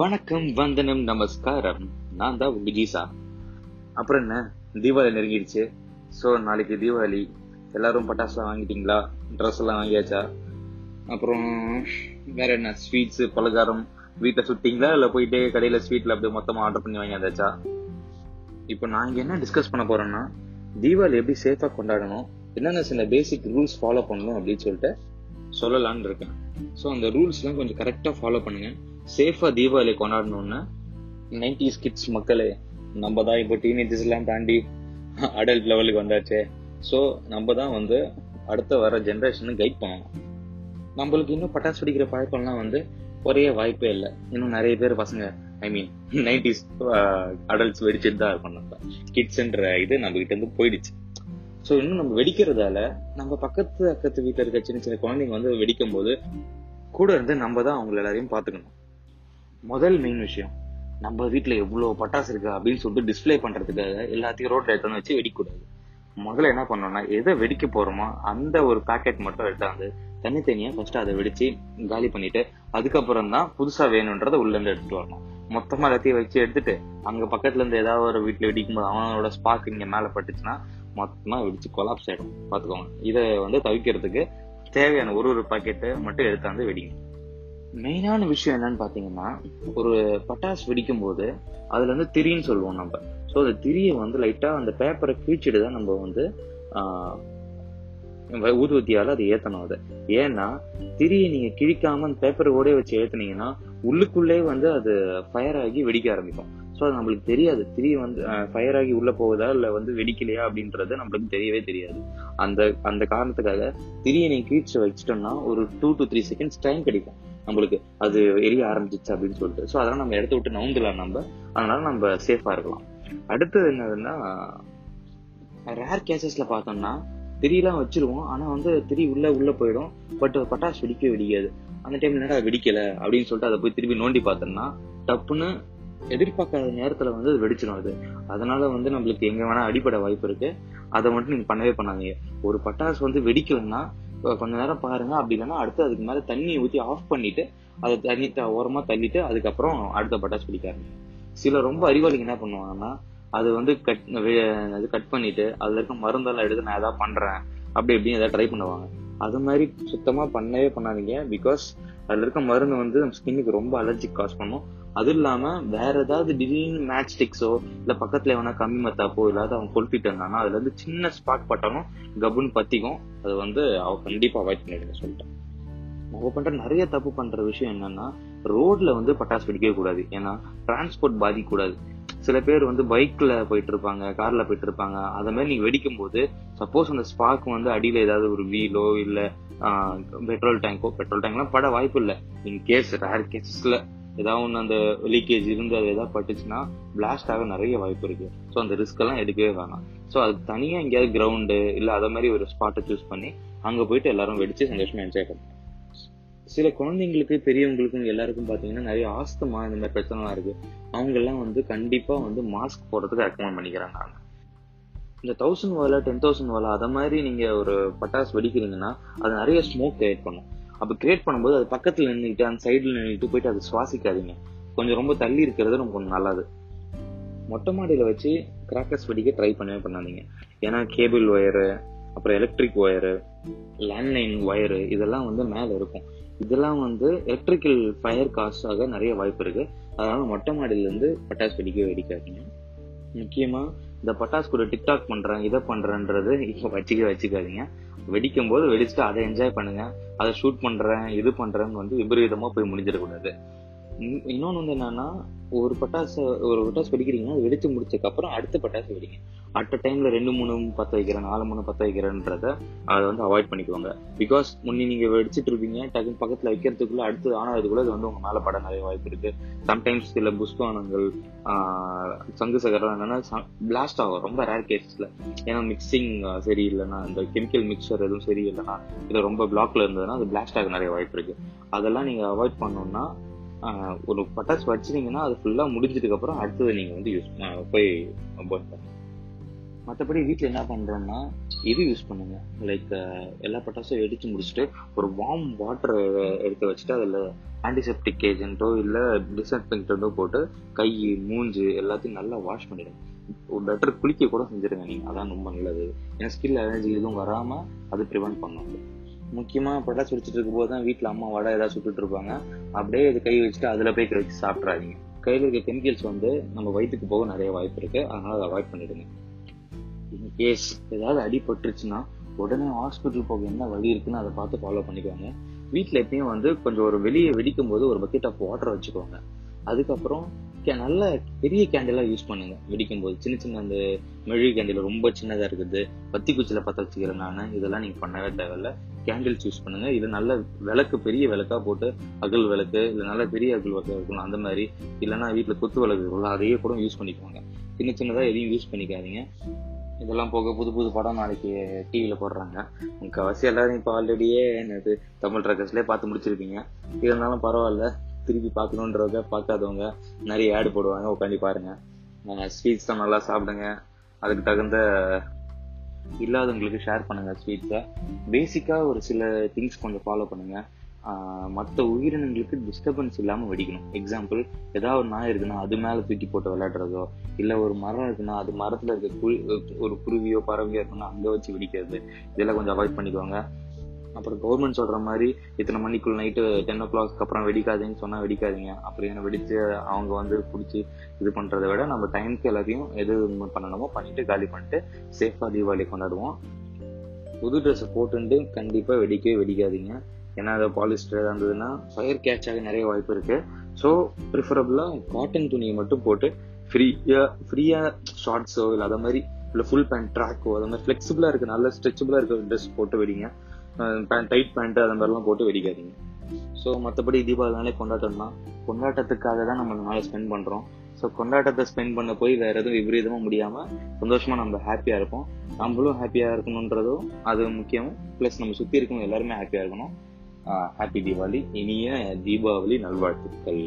வணக்கம் வந்தனம் நமஸ்காரம். நான் தான் உங்க ஜீசா அப்புறம் என்ன? தீபாவளி நெருங்கிடுச்சு. ஸோ நாளைக்கு தீபாவளி. எல்லாரும் பட்டாசுலாம் வாங்கிட்டீங்களா? ட்ரெஸ் எல்லாம் வாங்கியாச்சா? அப்புறம் வேற என்ன? ஸ்வீட்ஸ் பலகாரம். வீட்டில் சுட்டிங்களா? இல்லை போயிட்டு கடையில் ஸ்வீட்டில் அப்படியே மொத்தமாக ஆர்டர் பண்ணி வாங்கியாச்சாச்சா இப்போ நான் இங்கே என்ன டிஸ்கஸ் பண்ண போறேன்னா தீபாவளி எப்படி சேஃபாக கொண்டாடணும்? என்னென்ன சில பேசிக் ரூல்ஸ் ஃபாலோ பண்ணணும் அப்படின்னு சொல்லிட்டு சொல்லலான்னு இருக்கேன். ஸோ அந்த ரூல்ஸ்லாம் கொஞ்சம் கரெக்டாக ஃபாலோ பண்ணுங்க. சேஃபாக தீபாவளி கொண்டாடணும்னா நைன்டிஸ் கிட்ஸ் மக்களே நம்ம தான் இப்போ டீனேஜஸ்லாம் தாண்டி அடல்ட் லெவலுக்கு வந்தாச்சே. ஸோ நம்ம தான் வந்து அடுத்த வர ஜென்ரேஷனு கைட் பண்ணணும். நம்மளுக்கு இன்னும் பட்டாசு வெடிக்கிற பழக்கம்லாம் வந்து குறைய வாய்ப்பே இல்லை. இன்னும் நிறைய பேர் பசங்க ஐ மீன் நைன்டிஸ் அடல்ட்ஸ் வெடிச்சிட்டு தான் இருக்கோம் நம்ம கிட்ஸ்ன்ற இது நம்ம கிட்ட இருந்து போயிடுச்சு. ஸோ இன்னும் நம்ம வெடிக்கிறதால நம்ம பக்கத்து பக்கத்து வீட்டில் இருக்க சின்ன சின்ன குழந்தைங்க வந்து வெடிக்கும் போது கூட இருந்து நம்ம தான் அவங்கள எல்லாரையும் பார்த்துக்கணும். முதல் மெயின் விஷயம் நம்ம வீட்டில் எவ்வளோ பட்டாசு இருக்கு அப்படின்னு சொல்லிட்டு டிஸ்ப்ளே பண்ணுறதுக்காக எல்லாத்தையும் ரோட்ல எடுத்து வச்சு வெடிக்கூடாது முதல்ல என்ன பண்ணோம்னா எதை வெடிக்க போகிறோமோ அந்த ஒரு பேக்கெட் மட்டும் எடுத்தாந்து தனித்தனியாக ஃபஸ்ட்டு அதை வெடித்து காலி பண்ணிவிட்டு அதுக்கப்புறம் தான் புதுசாக வேணுன்றத உள்ளேருந்து எடுத்துகிட்டு வரணும். மொத்தமாக எல்லாத்தையும் வச்சு எடுத்துட்டு அங்கே பக்கத்துல இருந்து ஏதாவது ஒரு வீட்டில் வெடிக்கும் போது அவனோட ஸ்பார்க் இங்கே மேலே பட்டுச்சுன்னா மொத்தமாக வெடிச்சு கொலாப்ஸ் ஆகிடும் பார்த்துக்கோங்க. இதை வந்து தவிக்கிறதுக்கு தேவையான ஒரு ஒரு பாக்கெட்டை மட்டும் எடுத்தாந்து வெடிங்க மெயினான விஷயம் என்னன்னு பார்த்தீங்கன்னா ஒரு பட்டாசு வெடிக்கும் போது அதுல வந்து திரின்னு சொல்லுவோம் நம்ம. ஸோ அந்த திரியை வந்து லைட்டாக அந்த பேப்பரை கிழிச்சிட்டு தான் நம்ம வந்து ஊதுவத்தியால் அதை ஏற்றணும் அதை. ஏன்னா திரியை நீங்கள் கிழிக்காம அந்த பேப்பரை ஓடே வச்சு ஏற்றுனீங்கன்னா உள்ளுக்குள்ளே வந்து அது ஃபயர் ஆகி வெடிக்க ஆரம்பிக்கும். ஸோ அது நம்மளுக்கு தெரியாது. திரி வந்து ஃபயர் ஆகி உள்ள போகுதா இல்லை வந்து வெடிக்கலையா அப்படின்றது நம்மளுக்கு தெரியவே தெரியாது. அந்த அந்த காரணத்துக்காக திரியை நீங்கள் கிழிச்சு வச்சிட்டோம்னா ஒரு two to three seconds time கிடைக்கும். நம்மளுக்கு அது எரிய ஆரம்பிச்சிச்சு அப்படின்னு சொல்லிட்டு. ஸோ அதெல்லாம் நம்ம இடத்த விட்டு நவுந்துலாம் நம்ம. அதனால நம்ம சேஃபா இருக்கலாம். அடுத்தது என்னதுன்னா ரேர் கேசஸ்ல பார்த்தோம்னா திரியெல்லாம் வச்சிருவோம். ஆனா வந்து திரி உள்ள உள்ள போயிடும். பட் பட்டாசு வெடிக்கவே வெடிக்காது. அந்த டைம்ல என்னடா வெடிக்கல? அப்படின்னு சொல்லிட்டு அதை போய் திருப்பி நோண்டி பார்த்தோம்னா டப்புன்னு எதிர்பார்க்காத நேரத்துல வந்து அது வெடிச்சிடும் அது. அதனால வந்து நம்மளுக்கு எங்க வேணா அடிப்பட வாய்ப்பு இருக்கு. அதை மட்டும் நீங்க பண்ணவே பண்ணாதீங்க. ஒரு பட்டாசு வந்து வெடிக்கலன்னா கொஞ்ச நேரம் பாருங்க. அப்படி இல்லைன்னா அடுத்து அதுக்கு மேல தண்ணியை ஊற்றி ஆஃப் பண்ணிட்டு அதை தண்ணி ஓரமா தள்ளிட்டு அதுக்கப்புறம் அடுத்த பட்டாசு பிடிக்க ஆரம்பிக்கும் சில ரொம்ப அறிவாளிங்க என்ன பண்ணுவாங்கன்னா அது வந்து கட் அது கட் பண்ணிட்டு அதுல இருக்க மருந்தெல்லாம் எடுத்து நான் ஏதாவது பண்றேன் அப்படி இப்படின்னு ஏதாவது ட்ரை பண்ணுவாங்க. அது மாதிரி சுத்தமா பண்ணவே பண்ணாதீங்க பிகாஸ் அதில் இருக்க மருந்து வந்து நம்ம ஸ்கின்னுக்கு ரொம்ப அலர்ஜிக் காஸ் பண்ணும். அது இல்லாமல் வேற ஏதாவது திடீர்னு மேட்ச் ஸ்டிக்ஸோ இல்லை பக்கத்தில் எவனா கம்மி மத்தாப்போ இல்லாத அவன் கொளுத்திட்டு இருந்தானா அதுல இருந்து சின்ன ஸ்பாட் பட்டாலும் கபுன்னு பத்திக்கும். அது வந்து அவ கண்டிப்பாக அவாய்ட் பண்ணிடுங்க சொல்லிட்டேன் நம்ம பண்ற நிறைய தப்பு பண்ற விஷயம் என்னன்னா ரோட்ல வந்து பட்டாசு வெடிக்கவே கூடாது. ஏன்னா டிரான்ஸ்போர்ட் பாதிக்கக்கூடாது. சில பேர் வந்து பைக்ல போயிட்டு இருப்பாங்க கார்ல போயிட்டு இருப்பாங்க அதை மாதிரி நீங்க வெடிக்கும் போது சப்போஸ் அந்த ஸ்பார்க் வந்து அடியில ஏதாவது ஒரு வீலோ இல்ல பெட்ரோல் டேங்கோ பெட்ரோல் டேங்க்லாம் பட வாய்ப்பு இல்லை. இன் கேஸ் ரேர் கேசஸ்ல ஏதாவது ஒன்று அந்த லீக்கேஜ் இருந்து அது ஏதாவது பட்டுச்சுன்னா பிளாஸ்ட் ஆக நிறைய வாய்ப்பு இருக்கு. ஸோ அந்த ரிஸ்க் எல்லாம் எடுக்கவே வேணாம். ஸோ அது தனியாக எங்கேயாவது கிரவுண்டு இல்லை அதை மாதிரி ஒரு ஸ்பாட்டை சூஸ் பண்ணி அங்கே போயிட்டு எல்லாரும் வெடிச்சு சந்தோஷமா என்ஜாய் பண்ணுவோம் சில குழந்தைங்களுக்கு பெரியவங்களுக்கும் எல்லாருக்கும் பார்த்தீங்கன்னா நிறைய ஆஸ்தமா இந்த மாதிரி பிரச்சனைலாம் இருக்கு. அவங்க எல்லாம் வந்து கண்டிப்பாக வந்து மாஸ்க் போடுறதுக்கு ரெக்கமெண்ட் பண்ணிக்கிறாங்க இந்த தௌசண்ட் வாலா டென் தௌசண்ட் வேலை அதை மாதிரி நீங்கள் ஒரு பட்டாசு வெடிக்கிறீங்கன்னா அது நிறைய ஸ்மோக் கிரியேட் பண்ணும். அப்போ கிரியேட் பண்ணும்போது அது பக்கத்தில் நின்றுட்டு அந்த சைடில் நின்றுட்டு போயிட்டு அது சுவாசிக்காதீங்க. கொஞ்சம் ரொம்ப தள்ளி இருக்கிறது ரொம்ப கொஞ்சம் நல்லது. மொட்டை மாடியில் வச்சு கிராக்கர்ஸ் வெடிக்க ட்ரை பண்ணவே பண்ணாதீங்க. ஏன்னா கேபிள் ஒயரு அப்புறம் எலக்ட்ரிக் ஒயரு லேண்ட்லைன் ஒயரு இதெல்லாம் வந்து மேலே இருக்கும். இதெல்லாம் வந்து எலக்ட்ரிக்கல் ஃபயர் காஸ்ட் ஆக நிறைய வாய்ப்பு இருக்கு. அதனால மொட்டை மாடியிலேருந்து பட்டாசு வெடிக்க வெடிக்காதீங்க. முக்கியமா இந்த பட்டாசு கூட டிக்டாக் பண்றேன் இதை பண்றேன்றது இப்போ வச்சுக்க வச்சுக்காதீங்க. வெடிக்கும் போது வெடிச்சுட்டு அதை என்ஜாய் பண்ணுங்க. அதை ஷூட் பண்றேன் இது பண்றேன்னு வந்து விபரீதமா போய் முடிஞ்சிடக்கூடாது. இன்னொன்று வந்து என்னன்னா ஒரு பட்டாசு ஒரு பட்டாசு வெடிக்கிறீங்கன்னா அது வெடித்து முடிச்சதுக்கப்புறம் அடுத்த பட்டாசு வெடிங்க. அட் அ டைம்ல ரெண்டு மூணு பத்து வைக்கிறேன் நாலு மூணு பத்து வைக்கிறேன்றத அதை வந்து அவாய்ட் பண்ணிக்குவாங்க பிகாஸ் முன்னே நீங்கள் வெடிச்சிட்டு இருப்பீங்க டக்குன்னு பக்கத்தில் வைக்கிறதுக்குள்ள அடுத்து ஆனதுக்குள்ள அது வந்து உங்க மேலே பட நிறைய வாய்ப்பு இருக்கு. சம்டைம்ஸ் சில புஷ்பானங்கள் சங்கு சகரம் என்னன்னா பிளாஸ்ட் ஆகும். ரொம்ப ரேர் கேசஸ்ல ஏன்னா மிக்சிங் சரியில்லைன்னா இந்த கெமிக்கல் மிக்சர் எதுவும் சரியில்லைன்னா இல்லை ரொம்ப பிளாக்ல இருந்ததுன்னா அது பிளாஸ்ட் ஆக நிறைய வாய்ப்பு இருக்கு. அதெல்லாம் நீங்கள் அவாய்ட் பண்ணோம்னா ஒரு பட்டாசு வச்சிருந்தீங்கன்னா அது ஃபுல்லாக முடிஞ்சதுக்கப்புறம் அடுத்தது நீங்கள் வந்து யூஸ் போய் மற்றபடி வீட்டில் என்ன பண்ணுறோம்னா இது யூஸ் பண்ணுங்கள் லைக் எல்லா பட்டாசும் வெடித்து முடிச்சுட்டு ஒரு வார்ம் வாட்டர் எடுத்து வச்சுட்டு அதில் ஆன்டிசெப்டிக் ஏஜென்ட்டோ இல்லை டிஸ்இன்ஃபெக்டோ போட்டு கை மூஞ்சு எல்லாத்தையும் நல்லா வாஷ் பண்ணிடுங்க. ஒரு பெட்டர் குளிக்க கூட செஞ்சுருங்க நீங்கள் அதான் ரொம்ப நல்லது. ஏன்னா ஸ்கில் அலர்ஜி எதுவும் வராமல் அது ப்ரிவெண்ட் பண்ணும் முக்கியமாக பட்டாசு வெடிச்சிட்டு இருக்கும்போது தான் வீட்டில் அம்மா வடை ஏதாவது சுட்டுட்டு இருப்பாங்க. அப்படியே இது கை வச்சுட்டு அதில் போய் கை வச்சு சாப்பிட்றாதீங்க. கையில் இருக்க கெமிக்கல்ஸ் வந்து நம்ம வயிற்றுக்கு போக நிறைய வாய்ப்பு இருக்குது அதனால் அதை அவாய்ட் பண்ணிடுங்க. கேஸ் ஏதாவது அடிபட்டுருச்சுன்னா உடனே ஹாஸ்பிட்டல் போக என்ன வழி இருக்குன்னு அதை பார்த்து ஃபாலோ பண்ணிக்கோங்க. வீட்டில் எப்பயும் வந்து கொஞ்சம் ஒரு வெளியே வெடிக்கும் போது ஒரு பக்கெட் ஆஃப் வாட்டர் வச்சுக்கோங்க. அதுக்கப்புறம் கே- நல்ல பெரிய கேண்டிலாக யூஸ் பண்ணுங்க. வெடிக்கும் போது சின்ன சின்ன அந்த மெழுகு கேண்டில் ரொம்ப சின்னதாக இருக்குது. பத்தி குச்சியில் பற்ற வச்சுக்கிறேன் நான். இதெல்லாம் நீங்கள் பண்ணவே தேவையில்ல. கேண்டில்ஸ் யூஸ் பண்ணுங்க. இது நல்ல விளக்கு பெரிய விளக்கா போட்டு அகல் விளக்கு இல்லை நல்ல பெரிய அகல் விளக்கு இருக்கணும் அந்த மாதிரி. இல்லைன்னா வீட்டில் குத்து விளக்கு இருக்கும்ல அதையே கூட யூஸ் பண்ணிக்கோங்க. சின்ன சின்னதாக எதையும் யூஸ் பண்ணிக்காதீங்க. இதெல்லாம் போக புது புது படம் நாளைக்கு டிவியில் போடுறாங்க. முக்கால்வாசி எல்லாரும் இப்போ ஆல்ரெடியே என்னது தமிழ் ட்ரக்கர்ஸ்லேயே பார்த்து முடிச்சிருப்பீங்க. இருந்தாலும் பரவாயில்ல. திருப்பி பார்க்கணுன்றவங்க பார்க்காதவங்க நிறைய ஆடு போடுவாங்க. உட்காந்து பாருங்க. ஸ்வீட்ஸ் தான் நல்லா சாப்பிடுங்க. அதுக்கு தகுந்த இல்லாதவங்களுக்கு ஷேர் பண்ணுங்க ஸ்வீட்ஸை பேசிக்காக ஒரு சில திங்ஸ் கொஞ்சம் ஃபாலோ பண்ணுங்க. மற்ற உயிரினங்களுக்கு டிஸ்டர்பன்ஸ் இல்லாமல் வெடிக்கணும். எக்ஸாம்பிள் ஏதாவது ஒரு நாய் இருக்குன்னா அது மேலே தூக்கி போட்டு விளையாடுறதோ இல்லை ஒரு மரம் இருக்குன்னா அது மரத்தில் இருக்க குரு ஒரு குருவியோ பறவையோ இருக்குன்னா அங்கே வச்சு வெடிக்கிறது. இதெல்லாம் கொஞ்சம் அவாய்ட் பண்ணிக்கோங்க. அப்புறம் கவர்மெண்ட் சொல்ற மாதிரி இத்தனை மணிக்குள் நைட்டு டென் ஓ கிளாக் அப்புறம் வெடிக்காதீங்கன்னு சொன்னா வெடிக்காதீங்க. அப்புறம் வெடிச்சு அவங்க வந்து பிடிச்சி இது பண்றதை விட நம்ம டைம்க்கு எல்லாத்தையும் எது பண்ணணுமோ பண்ணிட்டு காலி பண்ணிட்டு சேஃபா தீபாவளி கொண்டாடுவோம். புது ட்ரெஸ் போட்டுட்டு கண்டிப்பா வெடிக்கவே வெடிக்காதீங்க. ஏன்னா அது பாலிஸ்டர் இருந்ததுன்னா ஃபயர் கேட்ச் ஆக நிறைய வாய்ப்பு இருக்கு. ஸோ ப்ரிஃபரபிளா காட்டன் துணியை மட்டும் போட்டு ஃப்ரீயா ஃப்ரீயா ஷார்ட்ஸோ இல்லை அதை மாதிரி இல்லை ஃபுல் பேண்ட் ட்ராக்கோ அது மாதிரி ஃபிளெக்சிபிளா இருக்கு நல்ல ஸ்ட்ரெச்சபிளா இருக்க ட்ரெஸ் போட்டு வெடிங்க. டைட் பேண்ட் அந்த மாதிரிலாம் போட்டு வெடிக்காதீங்க. ஸோ மற்றபடி தீபாவளினாலே கொண்டாட்டம் தான் கொண்டாட்டத்துக்காக தான் நம்ம இந்த நாளை ஸ்பெண்ட் பண்ணுறோம் ஸோ கொண்டாட்டத்தை ஸ்பெண்ட் பண்ண போய் வேற எதுவும் விபரீதமாக முடியாமல் சந்தோஷமாக நம்ம ஹாப்பியாக இருப்போம். நம்மளும் ஹாப்பியாக இருக்கணுன்றதும் அது முக்கியம். ப்ளஸ் நம்ம சுற்றி இருக்கவங்க எல்லாருமே ஹாப்பியாக இருக்கணும். ஹாப்பி தீபாவளி இனிய தீபாவளி நல்வாழ்த்துக்கள்.